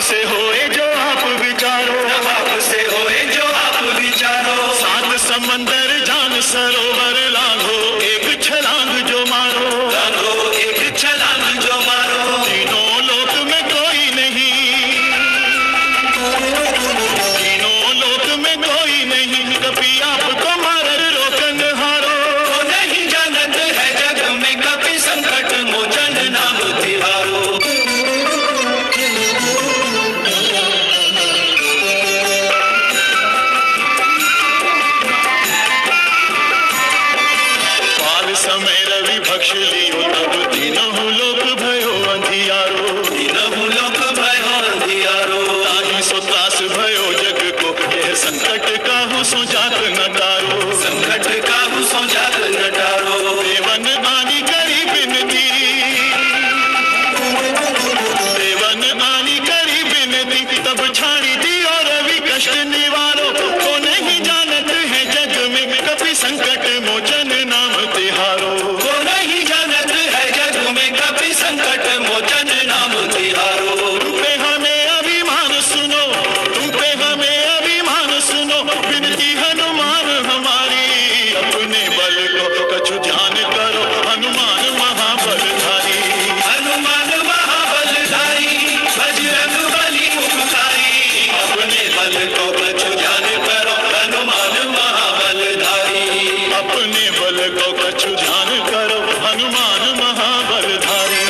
से होए जो आप विचारो। आप से होए जो आप विचारो सात समंदर, जान सरोवर, लाघो, एक छलांग जो मारो। लाघो एक छलांग जो मारो तीनों लोक में कोई नहीं। तीनों लोक में कोई नहीं। कपिया समय रवि भक्ष लियो तब दिन लोक भयो अंधियारो। दीनहु लोक अपने बल को कछु ध्यान करो, हनुमान महाबल धारे।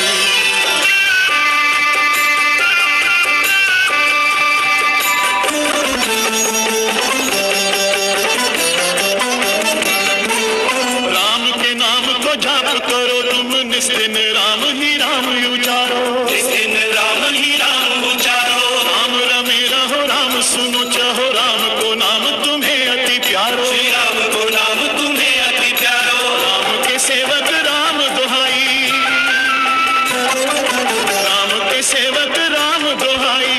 राम के नाम को जाप करो, तुम निस्तिन राम ही राम, यू Ohio.